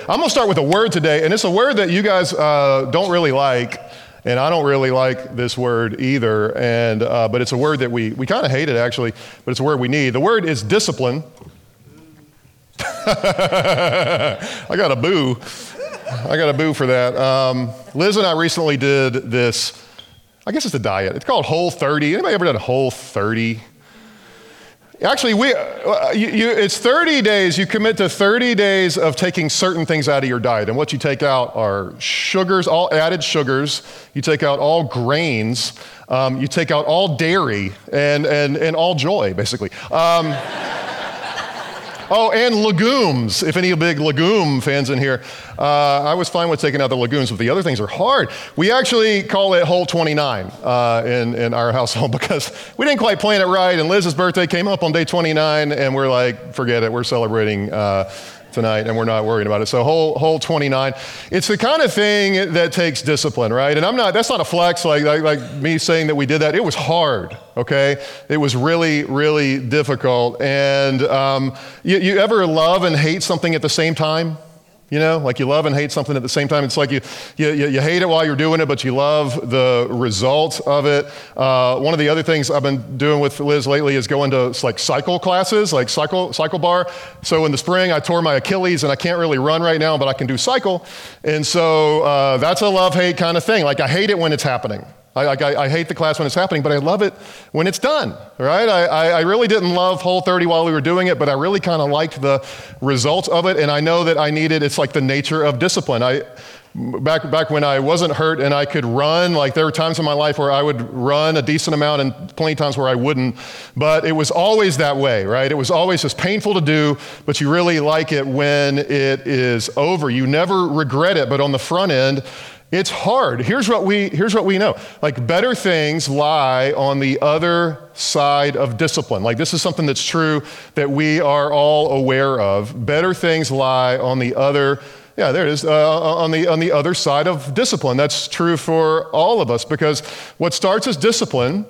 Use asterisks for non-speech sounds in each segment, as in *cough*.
I'm going to start with a word today, and it's a word that you guys uh, don't really like, and I don't really like this word either. And uh, but it's a word that we we kind of hate it actually, but it's a word we need. The word is discipline. *laughs* I got a boo. I got a boo for that. Um, Liz and I recently did this. I guess it's a diet. It's called Whole 30. Anybody ever done Whole 30? Actually, we, uh, you, you, it's 30 days. You commit to 30 days of taking certain things out of your diet. And what you take out are sugars, all added sugars. You take out all grains. Um, you take out all dairy and, and, and all joy, basically. Um, Oh, and legumes. If any big legume fans in here, uh, I was fine with taking out the legumes, but the other things are hard. We actually call it Whole 29 uh, in, in our *laughs* household because we didn't quite plan it right. And Liz's birthday came up on day 29, and we're like, forget it, we're celebrating. Uh, tonight and we're not worried about it. So whole whole 29. It's the kind of thing that takes discipline, right? And I'm not that's not a flex like, like, like me saying that we did that. It was hard, okay? It was really, really difficult. And um, you, you ever love and hate something at the same time? You know, like you love and hate something at the same time. It's like you, you, you hate it while you're doing it, but you love the result of it. Uh, one of the other things I've been doing with Liz lately is going to like cycle classes, like cycle, cycle bar. So in the spring, I tore my Achilles and I can't really run right now, but I can do cycle. And so uh, that's a love hate kind of thing. Like I hate it when it's happening. I, I, I, hate the class when it's happening, but I love it when it's done, right? I, I really didn't love Whole 30 while we were doing it, but I really kind of liked the results of it, and I know that I needed, it. it's like the nature of discipline. I, back, back when I wasn't hurt and I could run, like there were times in my life where I would run a decent amount and plenty of times where I wouldn't, but it was always that way, right? It was always just painful to do, but you really like it when it is over. You never regret it, but on the front end, it's hard. Here's what we here's what we know. Like better things lie on the other side of discipline. Like this is something that's true that we are all aware of. Better things lie on the other yeah, there it is. Uh, on, the, on the other side of discipline. That's true for all of us because what starts as discipline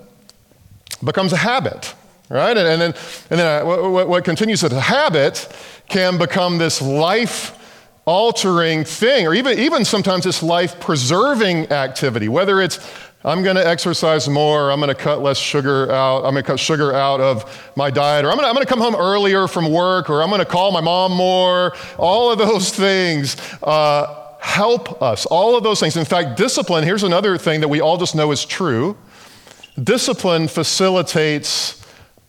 becomes a habit, right? And, and then, and then uh, what, what continues as a habit can become this life altering thing, or even, even sometimes this life preserving activity, whether it's I'm going to exercise more, I'm going to cut less sugar out, I'm going to cut sugar out of my diet, or I'm going, to, I'm going to come home earlier from work, or I'm going to call my mom more. All of those things uh, help us. All of those things. In fact, discipline, here's another thing that we all just know is true discipline facilitates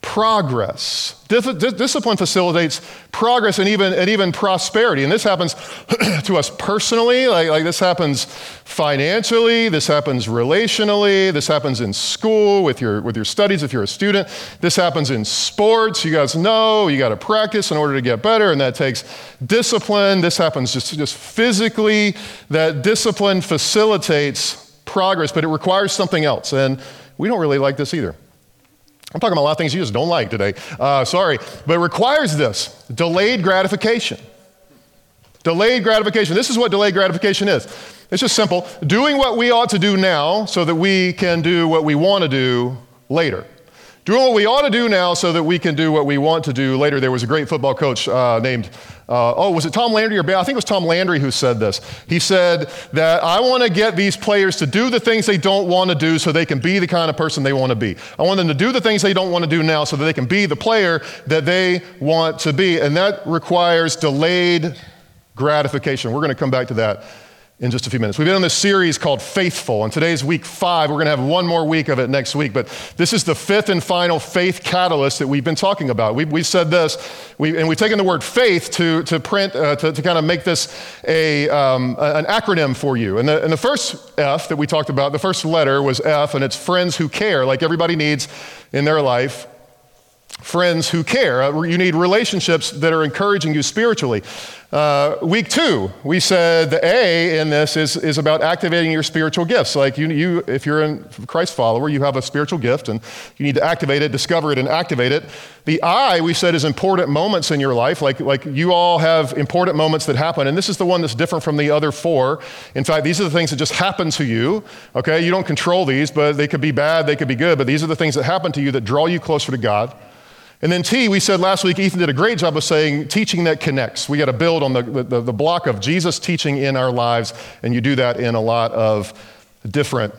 progress. Discipline facilitates progress and even, and even prosperity. And this happens *clears throat* to us personally, like, like this happens financially, this happens relationally, this happens in school with your, with your studies if you're a student, this happens in sports. You guys know you got to practice in order to get better, and that takes discipline. This happens just, just physically. That discipline facilitates progress, but it requires something else. And we don't really like this either. I'm talking about a lot of things you just don't like today. Uh, sorry. But it requires this delayed gratification. Delayed gratification. This is what delayed gratification is it's just simple doing what we ought to do now so that we can do what we want to do later. Doing what we ought to do now so that we can do what we want to do later. There was a great football coach uh, named, uh, oh, was it Tom Landry or I think it was Tom Landry who said this. He said that I want to get these players to do the things they don't want to do so they can be the kind of person they want to be. I want them to do the things they don't want to do now so that they can be the player that they want to be. And that requires delayed gratification. We're going to come back to that in just a few minutes. We've been on this series called Faithful, and today's week five. We're going to have one more week of it next week, but this is the fifth and final faith catalyst that we've been talking about. We, we said this, we, and we've taken the word faith to, to print, uh, to, to kind of make this a, um, an acronym for you. And the, and the first F that we talked about, the first letter was F, and it's friends who care, like everybody needs in their life friends who care. Uh, you need relationships that are encouraging you spiritually. Uh, week two, we said the A in this is, is about activating your spiritual gifts. Like you, you, if you're a Christ follower, you have a spiritual gift and you need to activate it, discover it, and activate it. The I, we said, is important moments in your life. Like, like you all have important moments that happen. And this is the one that's different from the other four. In fact, these are the things that just happen to you. Okay, you don't control these, but they could be bad, they could be good. But these are the things that happen to you that draw you closer to God. And then T, we said last week, Ethan did a great job of saying teaching that connects. We got to build on the, the, the, block of Jesus teaching in our lives, and you do that in a lot of different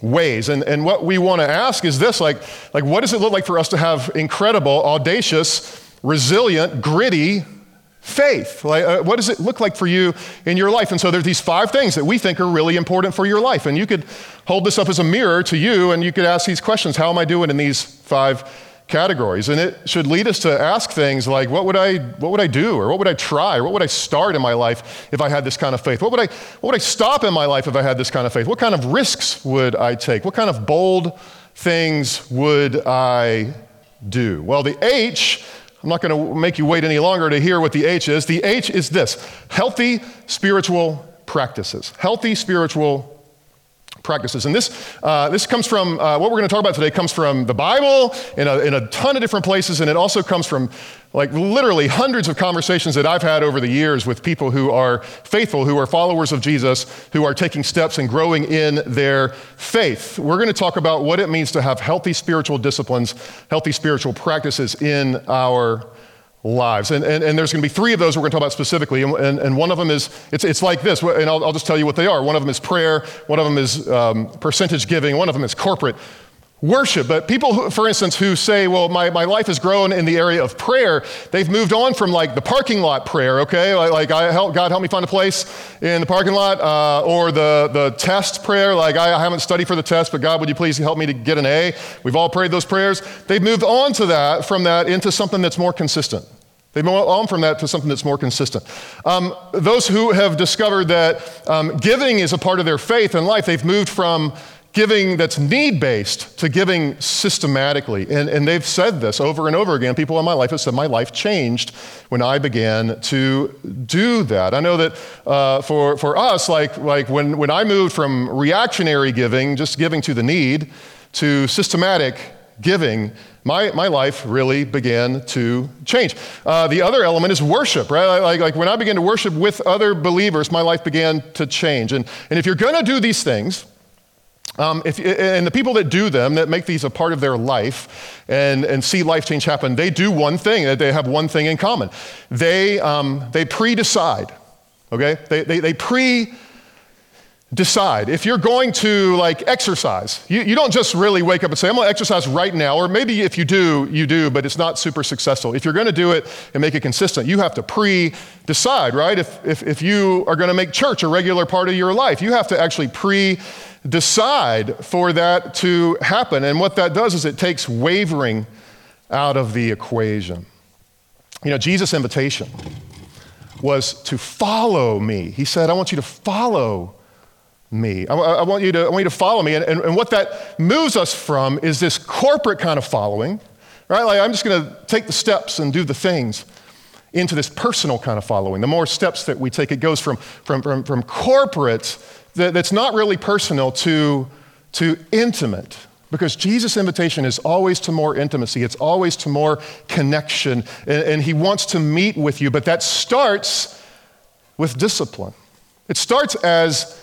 ways. And, and what we want to ask is this like, like, what does it look like for us to have incredible, audacious, resilient, gritty faith? Like, uh, what does it look like for you in your life? And so there's these five things that we think are really important for your life. And you could hold this up as a mirror to you, and you could ask these questions How am I doing in these five categories. And it should lead us to ask things like, what would I, what would I do? Or what would I try? Or what would I start in my life if I had this kind of faith? What would, I, what would I stop in my life if I had this kind of faith? What kind of risks would I take? What kind of bold things would I do? Well, the H, I'm not going to make you wait any longer to hear what the H is. The H is this healthy spiritual practices. Healthy spiritual practices. And this, uh, this comes from, uh, what we're going to talk about today comes from the Bible in a, in a ton of different places, and it also comes from like literally hundreds of conversations that I've had over the years with people who are faithful, who are followers of Jesus, who are taking steps and growing in their faith. We're going to talk about what it means to have healthy spiritual disciplines, healthy spiritual practices in our lives. And, and, and there's going to be three of those we're going to talk about specifically. And, and, and one of them is, it's, it's like this, and I'll, I'll, just tell you what they are. One of them is prayer, one of them is um, percentage giving, one of them is corporate worship. But people, who, for instance, who say, well, my, my life has grown in the area of prayer, they've moved on from like the parking lot prayer, okay? Like, like I help, God, help me find a place in the parking lot, uh, or the, the test prayer, like I, I haven't studied for the test, but God, would you please help me to get an A? We've all prayed those prayers. They've moved on to that, from that, into something that's more consistent. They've moved on from that to something that's more consistent. Um, those who have discovered that um, giving is a part of their faith and life, they've moved from giving that's need based to giving systematically. And, and they've said this over and over again. People in my life have said, My life changed when I began to do that. I know that uh, for, for us, like, like when, when I moved from reactionary giving, just giving to the need, to systematic giving, my, my life really began to change. Uh, the other element is worship, right? Like, like when I began to worship with other believers, my life began to change. And, and if you're going to do these things, um, if, and the people that do them, that make these a part of their life and, and see life change happen, they do one thing, they have one thing in common. They, um, they pre decide, okay? They, they, they pre decide. If you're going to like exercise, you, you don't just really wake up and say, I'm going to exercise right now. Or maybe if you do, you do, but it's not super successful. If you're going to do it and make it consistent, you have to pre decide, right? If, if, if you are going to make church a regular part of your life, you have to actually pre decide for that to happen. And what that does is it takes wavering out of the equation. You know, Jesus' invitation was to follow me. He said, I want you to follow me. I, I, want, you to, I want you to follow me. And, and, and what that moves us from is this corporate kind of following, right? Like, I'm just going to take the steps and do the things into this personal kind of following. The more steps that we take, it goes from, from, from, from corporate, that, that's not really personal, to, to intimate. Because Jesus' invitation is always to more intimacy, it's always to more connection, and, and he wants to meet with you. But that starts with discipline. It starts as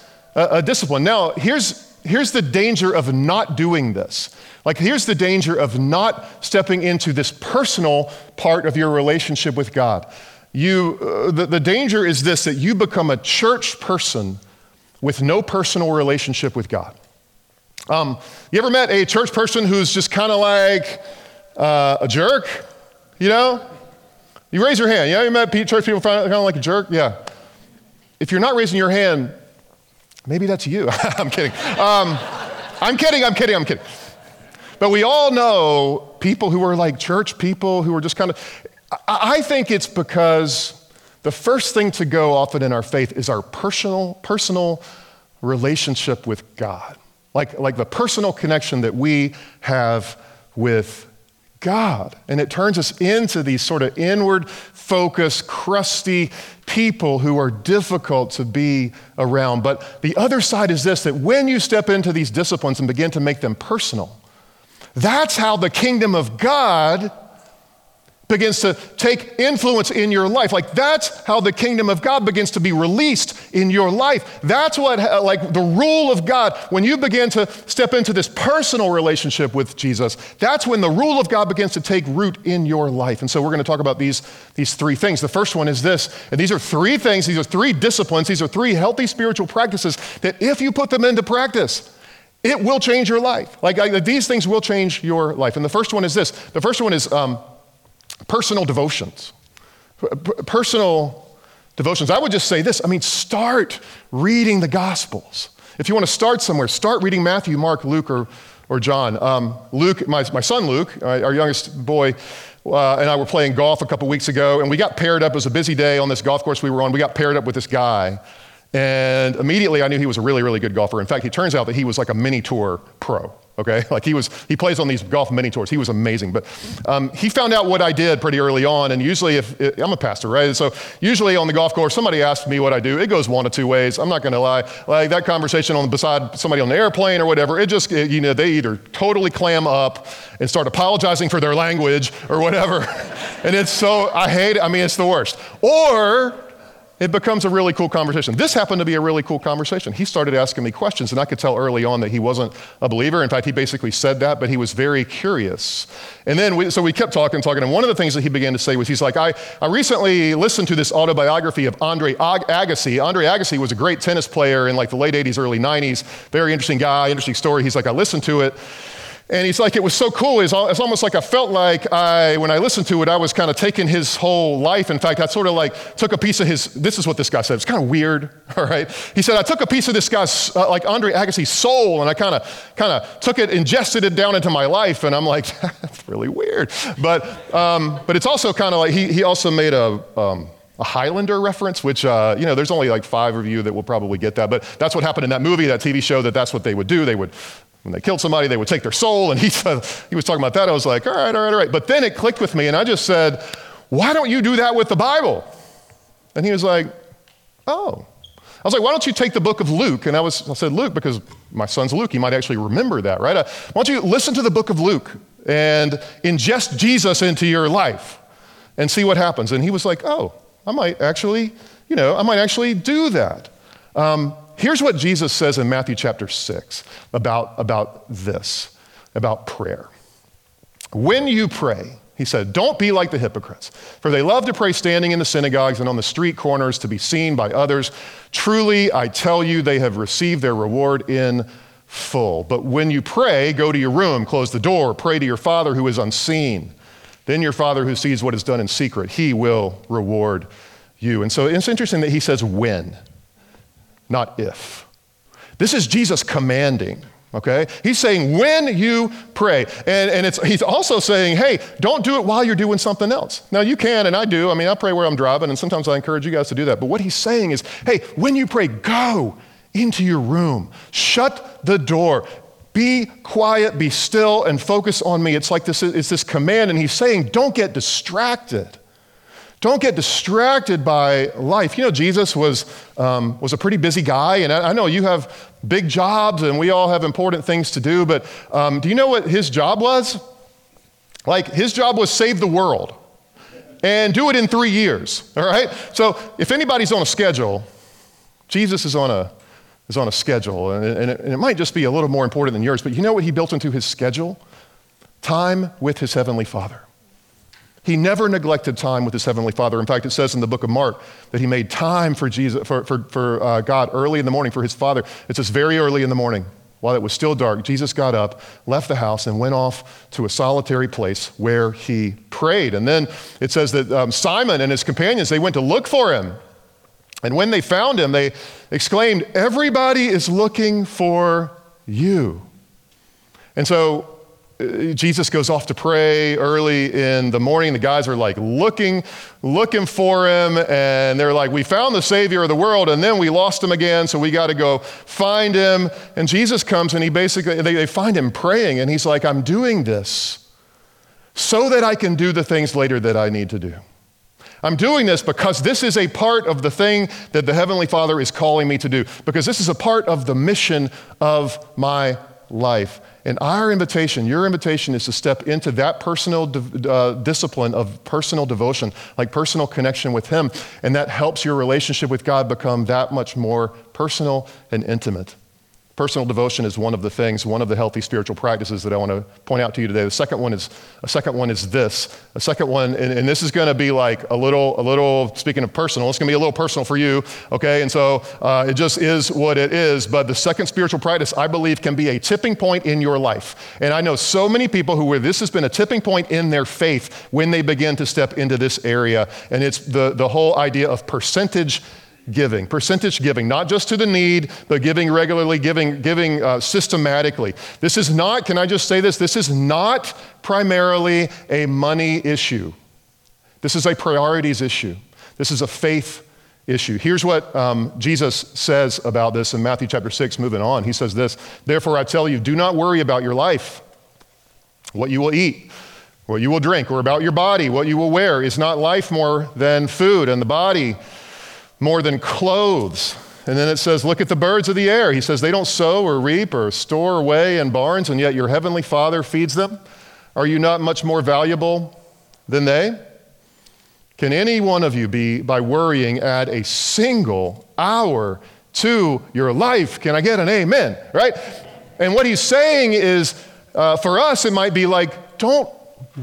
a, discipline. Now, here's, here's the danger of not doing this. Like, here's the danger of not stepping into this personal part of your relationship with God. You, uh, the, the danger is this that you become a church person with no personal relationship with God. Um, you ever met a church person who's just kind of like uh, a jerk? You know? You raise your hand. Yeah, you met church people kind of like a jerk? Yeah. If you're not raising your hand, Maybe that's you. *laughs* I'm kidding. Um, I'm kidding, I'm kidding, I'm kidding. But we all know people who are like church people who are just kind of, I think it's because the first thing to go often in our faith is our personal, personal relationship with God. Like, like the personal connection that we have with God. And it turns us into these sort of inward focused, crusty people who are difficult to be around. But the other side is this that when you step into these disciplines and begin to make them personal, that's how the kingdom of God begins to take influence in your life. Like that's how the kingdom of God begins to be released in your life. That's what, like the rule of God, when you begin to step into this personal relationship with Jesus, that's when the rule of God begins to take root in your life. And so we're going to talk about these, these three things. The first one is this, and these are three things, these are three disciplines, these are three healthy spiritual practices that if you put them into practice, it will change your life. Like, these things will change your life. And the first one is this. The first one is um, personal devotions. Personal devotions. I would just say this I mean, start reading the Gospels. If you want to start somewhere, start reading Matthew, Mark, Luke, or, or John. Um, Luke, my, my son Luke, our youngest boy, uh, and I were playing golf a couple weeks ago, and we got paired up. It was a busy day on this golf course we were on. We got paired up with this guy. And immediately I knew he was a really, really good golfer. In fact, it turns out that he was like a mini tour pro okay? *laughs* Like he was, he plays on these golf mini tours. He was amazing. But um, he found out what I did pretty early on. And usually, if I'm a pastor, right? So usually on the golf course, somebody asks me what I do. It goes one of two ways. I'm not going to lie. Like that conversation on beside somebody on the airplane or whatever, it just, it, you know, they either totally clam up and start apologizing for their language or whatever. *laughs* and it's so, I hate it. I mean, it's the worst. Or, it becomes a really cool conversation. This happened to be a really cool conversation. He started asking me questions, and I could tell early on that he wasn't a believer. In fact, he basically said that, but he was very curious. And then, we, so we kept talking, talking, and one of the things that he began to say was, he's like, I, I recently listened to this autobiography of Andre Agassi. Andre Agassi was a great tennis player in like the late 80s, early 90s. Very interesting guy, interesting story. He's like, I listened to it. And he's like, it was so cool. It's, almost like I felt like I, when I listened to it, I was kind of taking his whole life. In fact, I sort of like took a piece of his, this is what this guy said. It's kind of weird, *laughs* all right? He said, I took a piece of this guy's, uh, like Andre Agassi's soul, and I kind of, kind of took it, ingested it down into my life. And I'm like, *laughs* that's really weird. But, um, but it's also kind of like, he, he also made a, um, a Highlander reference, which, uh, you know, there's only like five of you that will probably get that. But that's what happened in that movie, that TV show, that that's what they would do. They would when they killed somebody, they would take their soul. And he, *laughs* he was talking about that. I was like, all right, all right, all right. But then it clicked with me, and I just said, why don't you do that with the Bible? And he was like, oh. I was like, why don't you take the book of Luke? And I, was, I said, Luke, because my son's Luke. He might actually remember that, right? Uh, why don't you listen to the book of Luke and ingest Jesus into your life and see what happens? And he was like, oh, I might actually, you know, I might actually do that. Um, Here's what Jesus says in Matthew chapter 6 about, about this, about prayer. When you pray, he said, Don't be like the hypocrites, for they love to pray standing in the synagogues and on the street corners to be seen by others. Truly, I tell you, they have received their reward in full. But when you pray, go to your room, close the door, pray to your Father who is unseen. Then your Father who sees what is done in secret, he will reward you. And so it's interesting that he says when not if. This is Jesus commanding, okay? He's saying when you pray. And, and it's, he's also saying, hey, don't do it while you're doing something else. Now, you can, and I do. I mean, I pray where I'm driving, and sometimes I encourage you guys to do that. But what he's saying is, hey, when you pray, go into your room, shut the door. Be quiet, be still, and focus on me. It's like this, it's this command, and he's saying, don't get distracted. Don't get distracted by life. You know, Jesus was, um, was a pretty busy guy, and I, I, know you have big jobs and we all have important things to do, but um, do you know what his job was? Like, his job was save the world and do it in three years, all right? So, if anybody's on a schedule, Jesus is on a, is on a schedule, and, and, it, and it might just be a little more important than yours, but you know what he built into his schedule? Time with his heavenly Father. He never neglected time with his heavenly Father. In fact, it says in the book of Mark that he made time for Jesus, for, for, for uh, God early in the morning for his Father. It says very early in the morning, while it was still dark, Jesus got up, left the house, and went off to a solitary place where he prayed. And then it says that um, Simon and his companions they went to look for him. And when they found him, they exclaimed, "Everybody is looking for you." And so Jesus goes off to pray early in the morning. The guys are like looking, looking for him, and they're like, We found the Savior of the world, and then we lost him again, so we got to go find him. And Jesus comes and he basically, they, they find him praying, and he's like, I'm doing this so that I can do the things later that I need to do. I'm doing this because this is a part of the thing that the Heavenly Father is calling me to do, because this is a part of the mission of my life. And our invitation, your invitation, is to step into that personal uh, discipline of personal devotion, like personal connection with Him. And that helps your relationship with God become that much more personal and intimate. Personal devotion is one of the things, one of the healthy spiritual practices that I want to point out to you today. The second one is, a second one is this. A second one, and, and this is going to be like a little, a little, speaking of personal, it's going to be a little personal for you, okay? And so uh, it just is what it is. But the second spiritual practice, I believe, can be a tipping point in your life. And I know so many people who where this has been a tipping point in their faith when they begin to step into this area. And it's the, the whole idea of percentage giving, percentage giving, not just to the need, but giving regularly, giving, giving uh, systematically. This is not, can I just say this? This is not primarily a money issue. This is a priorities issue. This is a faith issue. Here's what um, Jesus says about this in Matthew chapter 6, moving on. He says this Therefore, I tell you, do not worry about your life, what you will eat what you will drink, or about your body, what you will wear. Is not life more than food, and the body more than clothes. And then it says, Look at the birds of the air. He says, They don't sow or reap or store away in barns, and yet your heavenly Father feeds them. Are you not much more valuable than they? Can any one of you be, by worrying, add a single hour to your life? Can I get an amen? Right? And what he's saying is, uh, for us, it might be like, don't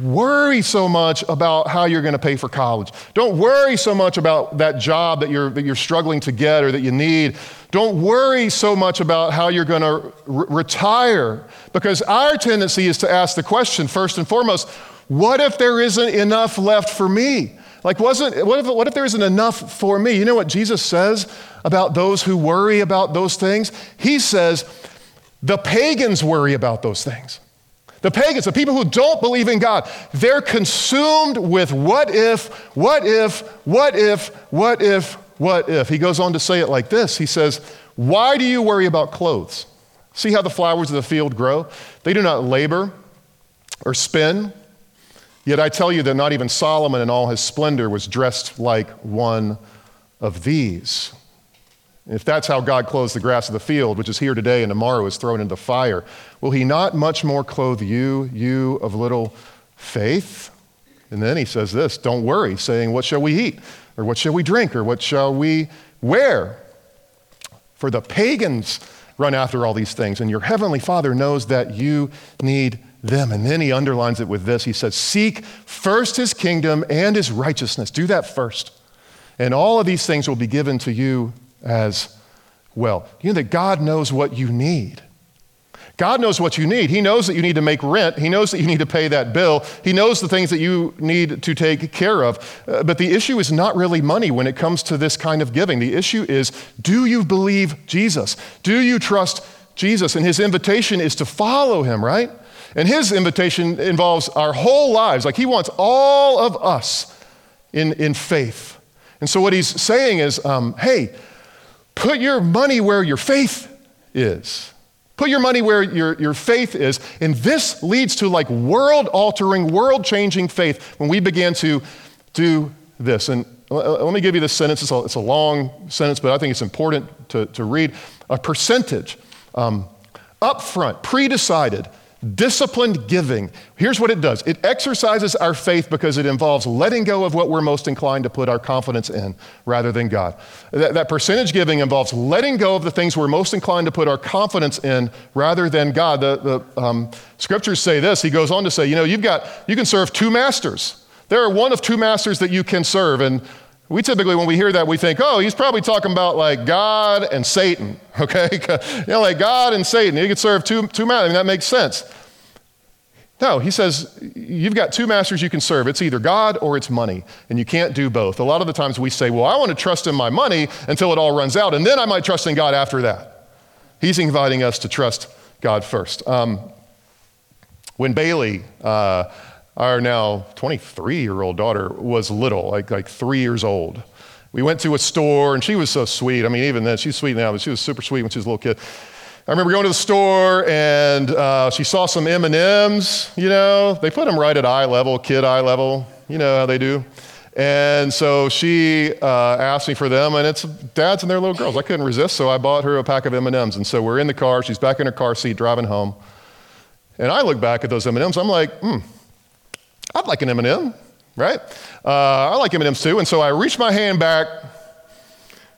worry so much about how you're going to pay for college. Don't worry so much about that job that you're, that you're struggling to get or that you need. Don't worry so much about how you're going to re- retire because our tendency is to ask the question first and foremost what if there isn't enough left for me? Like, wasn't, what, if, what if there isn't enough for me? You know what Jesus says about those who worry about those things? He says, the pagans worry about those things. The pagans, the people who don't believe in God, they're consumed with what if, what if, what if, what if, what if. He goes on to say it like this He says, Why do you worry about clothes? See how the flowers of the field grow? They do not labor or spin. Yet I tell you that not even Solomon in all his splendor was dressed like one of these. If that's how God clothes the grass of the field, which is here today and tomorrow is thrown into fire, will he not much more clothe you, you of little faith? And then he says this don't worry, saying, What shall we eat? Or what shall we drink? Or what shall we wear? For the pagans run after all these things, and your heavenly Father knows that you need them. And then he underlines it with this He says, Seek first his kingdom and his righteousness. Do that first. And all of these things will be given to you as well. You know that God knows what you need. God knows what you need. He knows that you need to make rent. He knows that you need to pay that bill. He knows the things that you need to take care of. Uh, but the issue is not really money when it comes to this kind of giving. The issue is do you believe Jesus? Do you trust Jesus? And his invitation is to follow him, right? And his invitation involves our whole lives. Like he wants all of us in, in faith. And so what he's saying is um, hey, Put your money where your faith is. Put your money where your, your faith is. And this leads to like world altering, world changing faith when we began to do this. And let me give you this sentence. It's a, it's a long sentence, but I think it's important to, to read. A percentage, um, upfront, pre decided, Disciplined giving. Here's what it does it exercises our faith because it involves letting go of what we're most inclined to put our confidence in rather than God. That, that, percentage giving involves letting go of the things we're most inclined to put our confidence in rather than God. The, the um, scriptures say this. He goes on to say, you know, you've got, you can serve two masters. There are one of two masters that you can serve. And we typically, when we hear that, we think, oh, he's probably talking about like God and Satan, *laughs* okay? you know, like God and Satan. You could serve two, two masters. I mean, that makes sense. No, he says, you've got two masters you can serve. It's either God or it's money, and you can't do both. A lot of the times we say, well, I want to trust in my money until it all runs out, and then I might trust in God after that. He's inviting us to trust God first. Um, when Bailey, uh, our now 23 year old daughter was little, like, like three years old. We went to a store and she was so sweet. I mean, even then, she's sweet now, but she was super sweet when she was a little kid. I remember going to the store and uh, she saw some M&Ms, you know. They put them right at eye level, kid eye level. You know how they do. And so she uh, asked me for them, and it's dads and their little girls. I couldn't resist, so I bought her a pack of M&Ms. And so we're in the car. She's back in her car seat driving home. And I look back at those M&Ms. I'm like, hmm, I'd like an M&M, right? Uh, I like M&Ms too. And so I reach my hand back,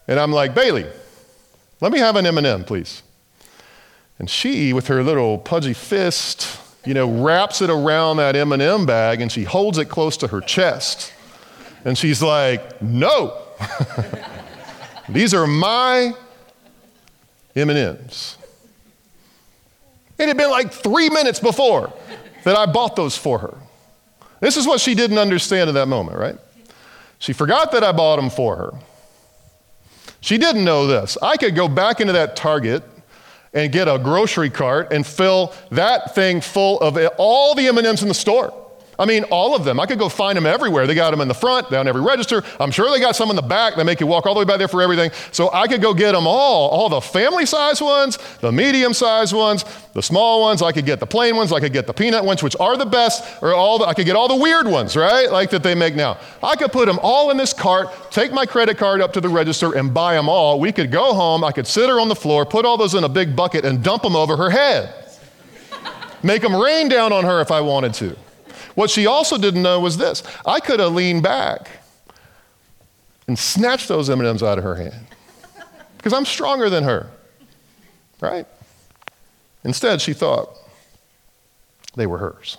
and I'm like, Bailey, let me have an M&M, please. And she, with her little pudgy fist, you know, wraps it around that M&M bag, and she holds it close to her chest. And she's like, "No, *laughs* these are my M&Ms." It had been like three minutes before that I bought those for her. This is what she didn't understand in that moment, right? She forgot that I bought them for her. She didn't know this. I could go back into that Target and get a grocery cart and fill that thing full of all the M&Ms in the store. I mean, all of them. I could go find them everywhere. They got them in the front, down every register. I'm sure they got some in the back that make you walk all the way back there for everything. So I could go get them all, all the family size ones, the medium size ones, the small ones. I could get the plain ones. I could get the peanut ones, which are the best, or all the, I could get all the weird ones, right? Like that they make now. I could put them all in this cart, take my credit card up to the register and buy them all. We could go home. I could sit her on the floor, put all those in a big bucket and dump them over her head. Make them rain down on her if I wanted to. What she also didn't know was this I could have leaned back and snatched those M&Ms out of her hand because I'm stronger than her, right? Instead, she thought they were hers.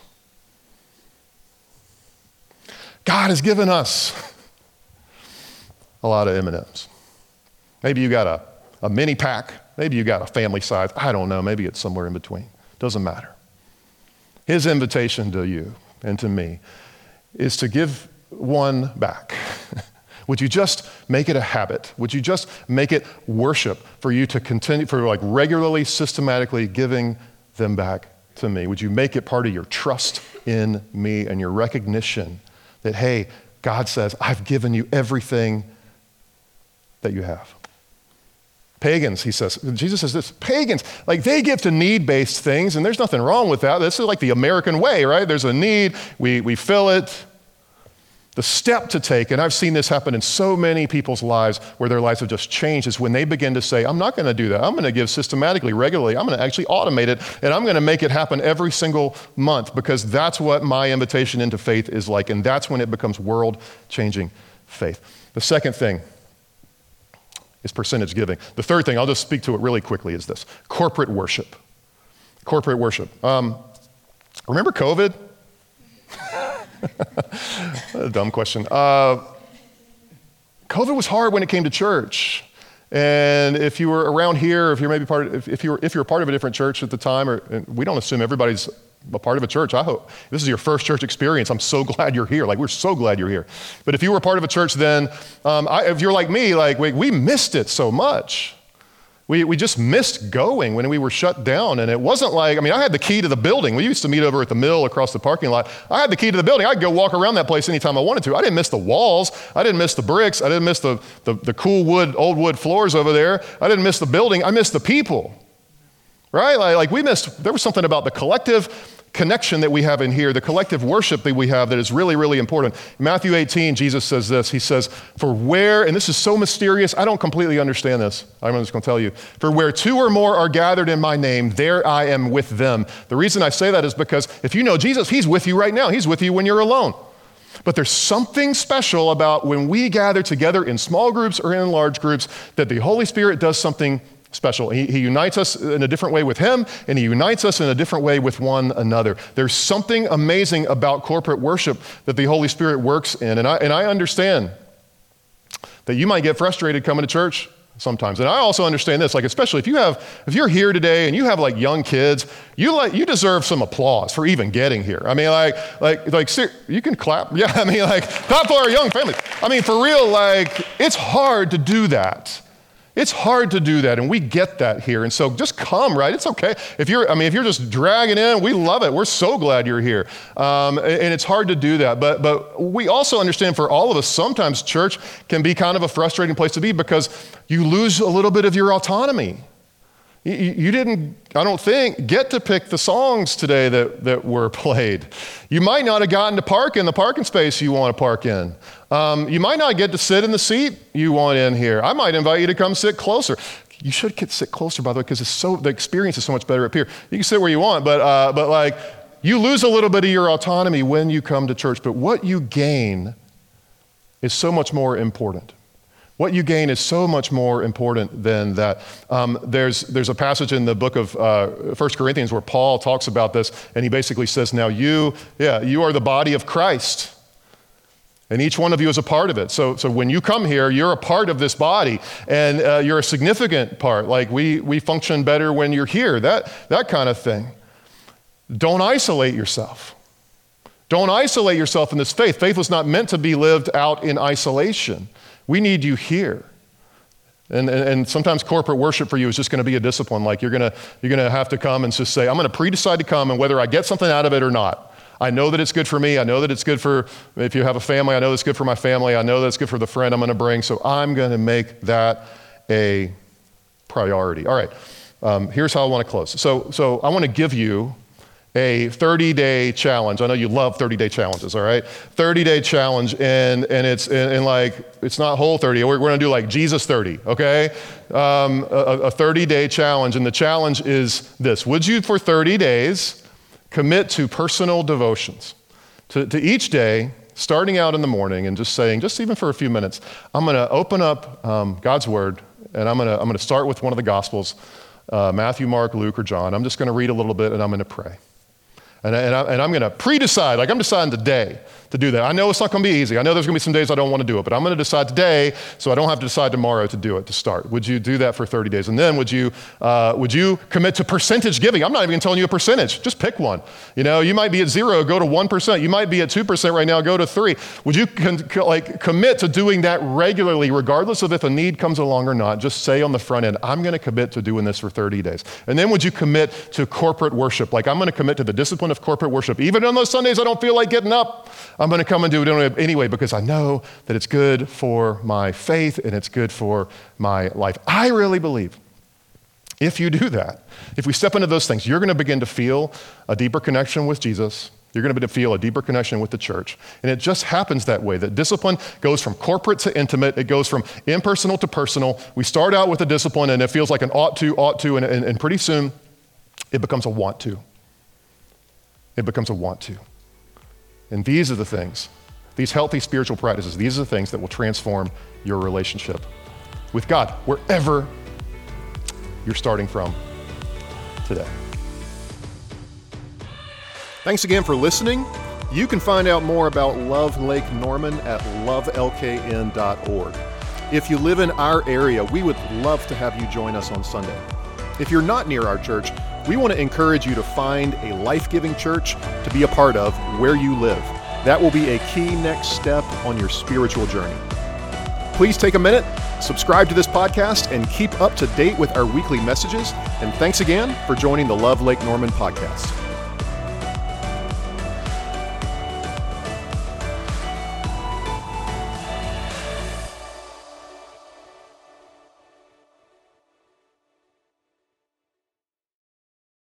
God has given us a lot of M&Ms. Maybe you got a, a mini pack. Maybe you got a family size. I don't know. Maybe it's somewhere in between. Doesn't matter. His invitation to you and to me is to give one back. *laughs* Would you just make it a habit? Would you just make it worship for you to continue, for like regularly, systematically giving them back to me? Would you make it part of your trust in me and your recognition that, hey, God says, I've given you everything that you have? Pagans, he says. Jesus says this pagans, like they give to need based things, and there's nothing wrong with that. This is like the American way, right? There's a need, we, we fill it. The step to take, and I've seen this happen in so many people's lives where their lives have just changed, is when they begin to say, I'm not going to do that. I'm going to give systematically, regularly. I'm going to actually automate it, and I'm going to make it happen every single month because that's what my invitation into faith is like. And that's when it becomes world changing faith. The second thing is percentage giving. The third thing, I'll just speak to it really quickly, is this corporate worship. Corporate worship. Um, remember COVID? *laughs* a dumb question. Uh, COVID was hard when it came to church. And if you were around here, if you're maybe part of, if, if you were if you're part of a different church at the time, or we don't assume everybody's a part of a church. I hope this is your first church experience. I'm so *laughs* glad you're here. Like we're so glad you're here. But if you were part of a church, then um, I, if you're like me, like we, we missed it so much. We, we just missed going when we were shut down. And it wasn't like, I mean, I had the key to the building. We used to meet over at the mill across the parking lot. I had the key to the building. I'd go walk around that place anytime I wanted to. I didn't miss the walls. I didn't miss the bricks. I didn't miss the, the, the cool wood, old wood floors over there. I didn't miss the building. I missed the people. Right? Like, we missed, there was something about the collective connection that we have in here, the collective worship that we have that is really, really important. In Matthew 18, Jesus says this. He says, For where, and this is so mysterious, I don't completely understand this. I'm just going to tell you. For where two or more are gathered in my name, there I am with them. The reason I say that is because if you know Jesus, he's with you right now. He's with you when you're alone. But there's something special about when we gather together in small groups or in large groups that the Holy Spirit does something special. He, he, unites us in a different way with Him, and He unites us in a different way with one another. There's something amazing about corporate worship that the Holy Spirit works in. And I, and I understand that you might get frustrated coming to church sometimes. And I also understand this, like especially if you have, if you're here today and you have like young kids, you like you deserve some applause for even getting here. I mean, like, like, like, you can clap. *laughs* Yeah, I mean, like, clap for our young families. I mean, for real, like, it's hard to do that. It's hard to do that, and we get that here. And so just come, right? It's okay. If you're, I mean, if you're just dragging in, we love it. We're so glad you're here. Um, and it's hard to do that. But, but we also understand for all of us, sometimes church can be kind of a frustrating place to be because you lose a little bit of your autonomy. You, you didn't, I don't think, get to pick the songs today that, that were *laughs* played. You might not have gotten to park in the parking space you want to park in. Um, you might not get to sit in the seat you want in here. I might invite you to come sit closer. You should get, sit closer, by the way, because it's so the experience is so much better up here. You can sit where you want, but uh, but like you lose a little bit of your autonomy when you come to church. But what you gain is so much more important. What you gain is so much more important than that. Um, there's, there's a passage in the book of uh, 1 Corinthians where Paul talks about this, and he basically says, Now you, yeah, you are the body of Christ. And each one of you is a part of it. So, so when you come here, you're a part of this body, and uh, you're a significant part. Like we, we function better when you're here, that, that kind of thing. Don't isolate yourself. Don't isolate yourself in this faith. Faith was not meant to be lived out in isolation. We need you here. And, and, and, sometimes corporate worship for you is just going to be a discipline. Like you're going to, you're going to have to come and just say, I'm going to pre decide to come, and whether I get something out of it or not. I know that it's good for me. I know that it's good for, if you have a family, I know it's good for my family. I know that it's good for the friend I'm going to bring. So I'm going to make that a priority. All right. Um, here's how I want to close. So, so I want to give you a 30 day challenge. I know you love 30 day challenges, all right? 30 day challenge, and, and it's and, like, it's not whole 30. We're, we're gonna do like Jesus 30, okay? Um, a 30 day challenge, and the challenge is this Would you, for 30 days, commit to personal devotions? To, to each day, starting out in the morning and just saying, just even for a few minutes, I'm gonna open up um, God's Word, and I'm gonna, I'm gonna start with one of the Gospels. Uh, Matthew, Mark, Luke, or John. I'm just going to read a little bit and I'm going to pray. And, and, I, and I'm going to pre decide, like I'm deciding today to do that. I know it's not going to be easy. I know there's going to be some days I don't want to do it, but I'm going to decide today so I don't have to decide tomorrow to do it to start. Would you do that for 30 days? And then would you, uh, would you commit to percentage giving? I'm not even telling you a percentage. Just pick one. You know, you might be at zero, go to 1%. You might be at 2% right now, go to three. Would you con- like commit to doing that regularly, regardless of if a need comes along or not? Just say on the front end, I'm going to commit to doing this for 30 days. And then would you commit to corporate worship? Like I'm going to commit to the discipline of corporate worship. Even on those Sundays I don't feel like getting up, I'm going to come and do it anyway because I know that it's good for my faith and it's good for my life. I really believe if you do that, if we step into those things, you're going to begin to feel a deeper connection with Jesus. You're going to feel a deeper connection with the church. And it just happens that way that discipline goes from corporate to intimate, it goes from impersonal to personal. We start out with a discipline and it feels like an ought to, ought to, and, and, and pretty soon it becomes a want to. It becomes a want to. And these are the things, these healthy spiritual practices, these are the things that will transform your relationship with God, wherever you're starting from today. Thanks again for listening. You can find out more about Love Lake Norman at lovelkn.org. If you live in our area, we would love to have you join us on Sunday. If you're not near our church, we want to encourage you to find a life giving church to be a part of where you live. That will be a key next step on your spiritual journey. Please take a minute, subscribe to this podcast, and keep up to date with our weekly messages. And thanks again for joining the Love Lake Norman podcast.